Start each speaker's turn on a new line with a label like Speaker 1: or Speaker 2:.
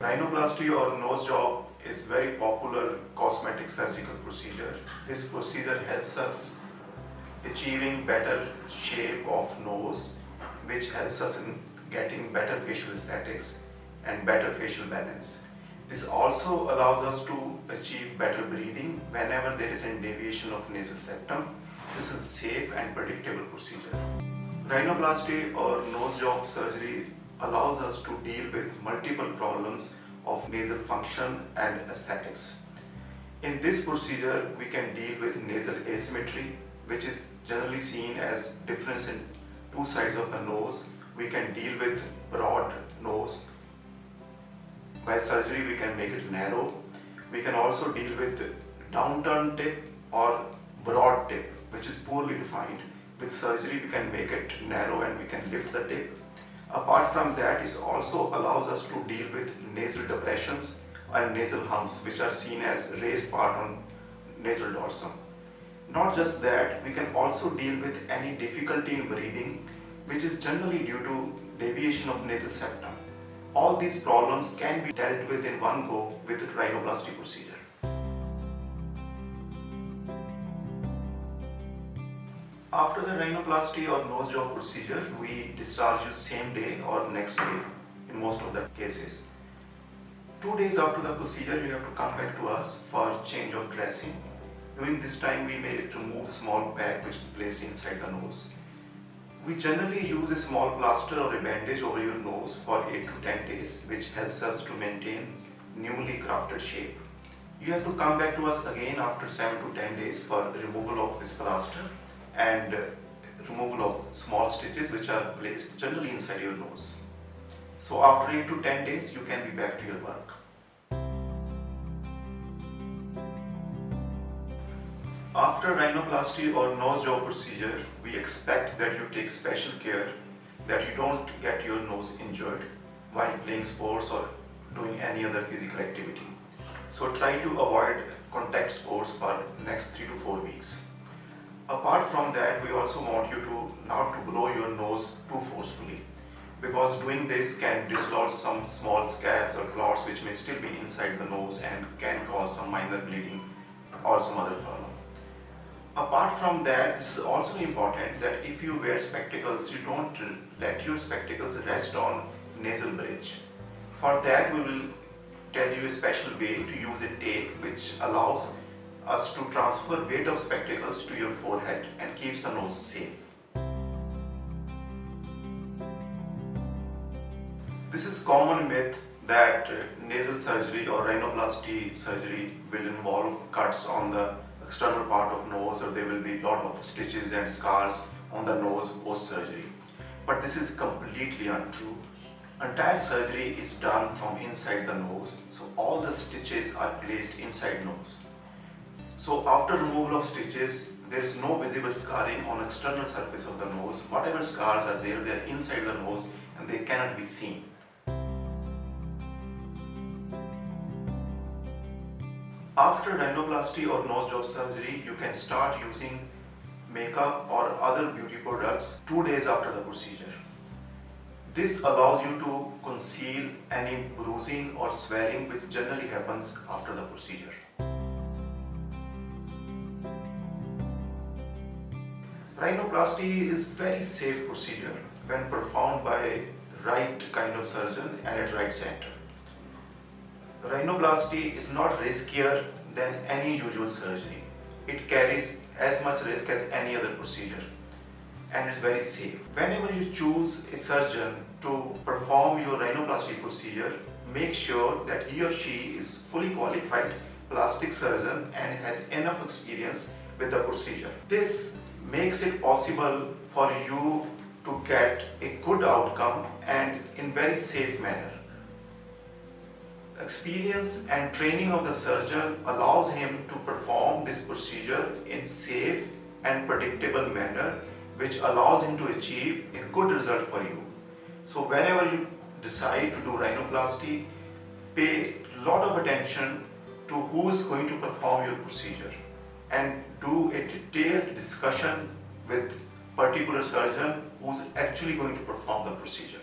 Speaker 1: Rhinoplasty or nose job is very popular cosmetic surgical procedure. This procedure helps us achieving better shape of nose which helps us in getting better facial aesthetics and better facial balance. This also allows us to achieve better breathing whenever there is a deviation of nasal septum. This is a safe and predictable procedure. Rhinoplasty or nose job surgery allows us to deal with multiple problems of nasal function and aesthetics. In this procedure, we can deal with nasal asymmetry, which is generally seen as difference in two sides of the nose. We can deal with broad nose. By surgery, we can make it narrow. We can also deal with downturn tip or broad tip, which is poorly defined. With surgery, we can make it narrow and we can lift the tip Apart from that, it also allows us to deal with nasal depressions and nasal humps which are seen as raised part on nasal dorsum. Not just that, we can also deal with any difficulty in breathing which is generally due to deviation of nasal septum. All these problems can be dealt with in one go with rhinoplasty procedure. After the rhinoplasty or nose job procedure, we discharge you same day or next day in most of the cases. Two days after the procedure, you have to come back to us for change of dressing. During this time, we may remove small bag which is placed inside the nose. We generally use a small plaster or a bandage over your nose for 8 to 10 days, which helps us to maintain newly crafted shape. You have to come back to us again after 7 to 10 days for removal of this plaster and removal of small stitches which are placed generally inside your nose. So after 8 to 10 days you can be back to your work. After rhinoplasty or nose job procedure, we expect that you take special care that you don't get your nose injured while playing sports or doing any other physical activity. So try to avoid contact sports for next 3 to 4 weeks. Apart from that, we also want you to not to blow your nose too forcefully because doing this can dislodge some small scabs or clots which may still be inside the nose and can cause some minor bleeding or some other problem. Apart from that, this is also important that if you wear spectacles, you don't let your spectacles rest on nasal bridge. For that, we will tell you a special way to use a tape which allows us to transfer weight of spectacles to your forehead and keeps the nose safe. This is common myth that uh, nasal surgery or rhinoplasty surgery will involve cuts on the external part of nose or there will be lot of stitches and scars on the nose post surgery. But this is completely untrue. Entire surgery is done from inside the nose. So all the stitches are placed inside nose. So after removal of stitches, there is no visible scarring on external surface of the nose. Whatever scars are there, they are inside the nose and they cannot be seen. After rhinoplasty or nose job surgery, you can start using makeup or other beauty products two days after the procedure. This allows you to conceal any bruising or swelling which generally happens after the procedure. Rhinoplasty is very safe procedure when performed by right kind of surgeon and at right center. Rhinoplasty is not riskier than any usual surgery. It carries as much risk as any other procedure and is very safe. Whenever you choose a surgeon to perform your rhinoplasty procedure, make sure that he or she is fully qualified plastic surgeon and has enough experience with the procedure. This makes it possible for you to get a good outcome and in very safe manner. Experience and training of the surgeon allows him to perform this procedure in safe and predictable manner which allows him to achieve a good result for you. So whenever you decide to do rhinoplasty, pay lot of attention to who is going to perform your procedure and do a detailed discussion with particular surgeon who's actually going to perform the procedure.